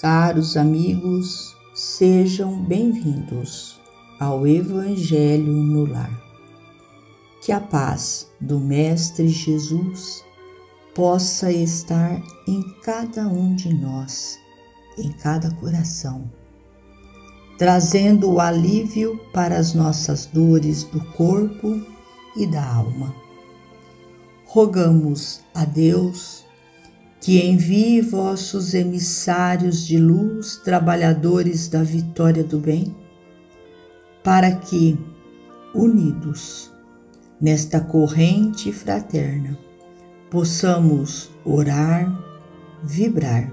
Caros amigos, sejam bem-vindos ao Evangelho no Lar. Que a paz do Mestre Jesus possa estar em cada um de nós, em cada coração, trazendo o alívio para as nossas dores do corpo e da alma. Rogamos a Deus que envie vossos emissários de luz, trabalhadores da vitória do bem, para que, unidos nesta corrente fraterna, possamos orar, vibrar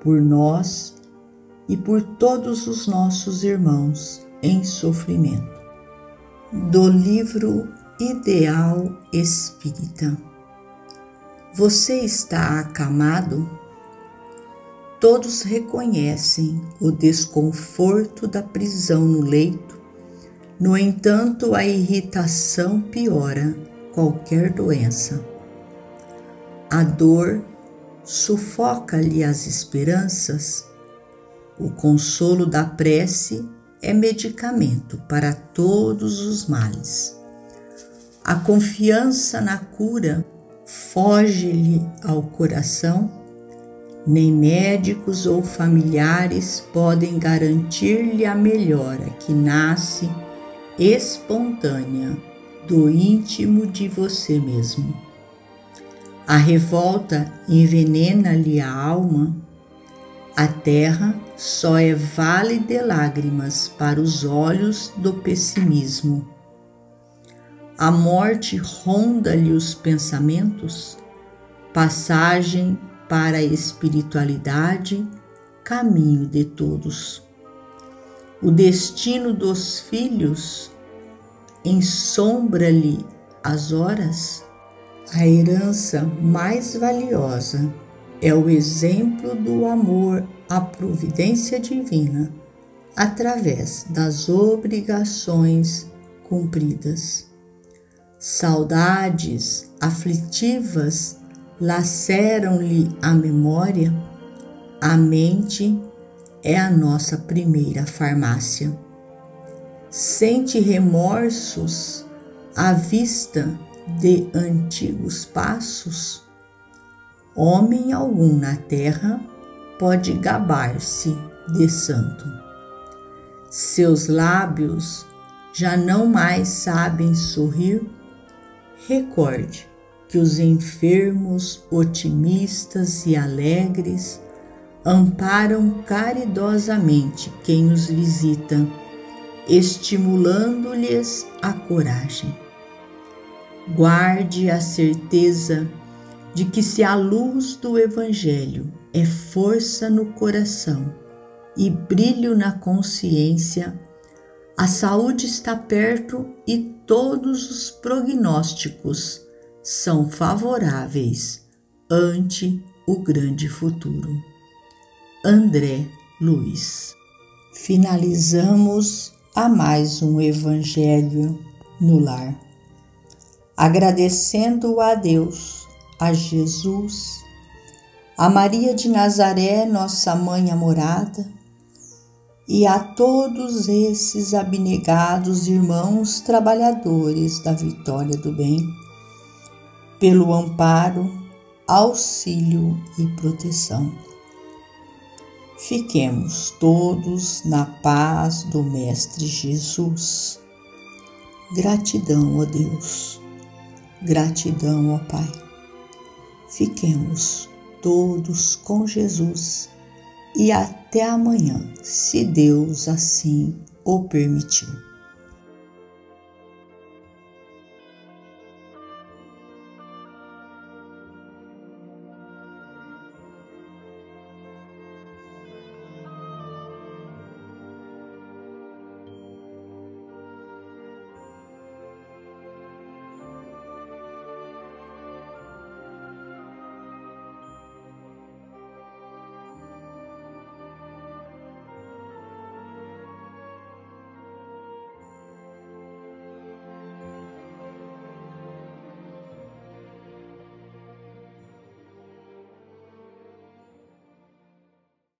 por nós e por todos os nossos irmãos em sofrimento. Do livro Ideal Espírita você está acamado? Todos reconhecem o desconforto da prisão no leito, no entanto, a irritação piora qualquer doença. A dor sufoca-lhe as esperanças. O consolo da prece é medicamento para todos os males. A confiança na cura foge-lhe ao coração, nem médicos ou familiares podem garantir-lhe a melhora que nasce espontânea do íntimo de você mesmo. A revolta envenena-lhe a alma, a terra só é vale de lágrimas para os olhos do pessimismo a morte ronda-lhe os pensamentos, passagem para a espiritualidade, caminho de todos. O destino dos filhos ensombra-lhe as horas. A herança mais valiosa é o exemplo do amor à providência divina através das obrigações cumpridas. Saudades aflitivas laceram-lhe a memória, a mente é a nossa primeira farmácia. Sente remorsos à vista de antigos passos? Homem algum na terra pode gabar-se de santo. Seus lábios já não mais sabem sorrir Recorde que os enfermos, otimistas e alegres amparam caridosamente quem os visita, estimulando-lhes a coragem. Guarde a certeza de que, se a luz do Evangelho é força no coração e brilho na consciência, a saúde está perto e todos os prognósticos são favoráveis ante o grande futuro. André Luiz. Finalizamos a mais um Evangelho no Lar, agradecendo a Deus, a Jesus, a Maria de Nazaré, nossa mãe amorada e a todos esses abnegados irmãos trabalhadores da vitória do bem, pelo amparo, auxílio e proteção. Fiquemos todos na paz do Mestre Jesus. Gratidão, ó Deus, gratidão, ó Pai. Fiquemos todos com Jesus e até amanhã, se Deus assim o permitir.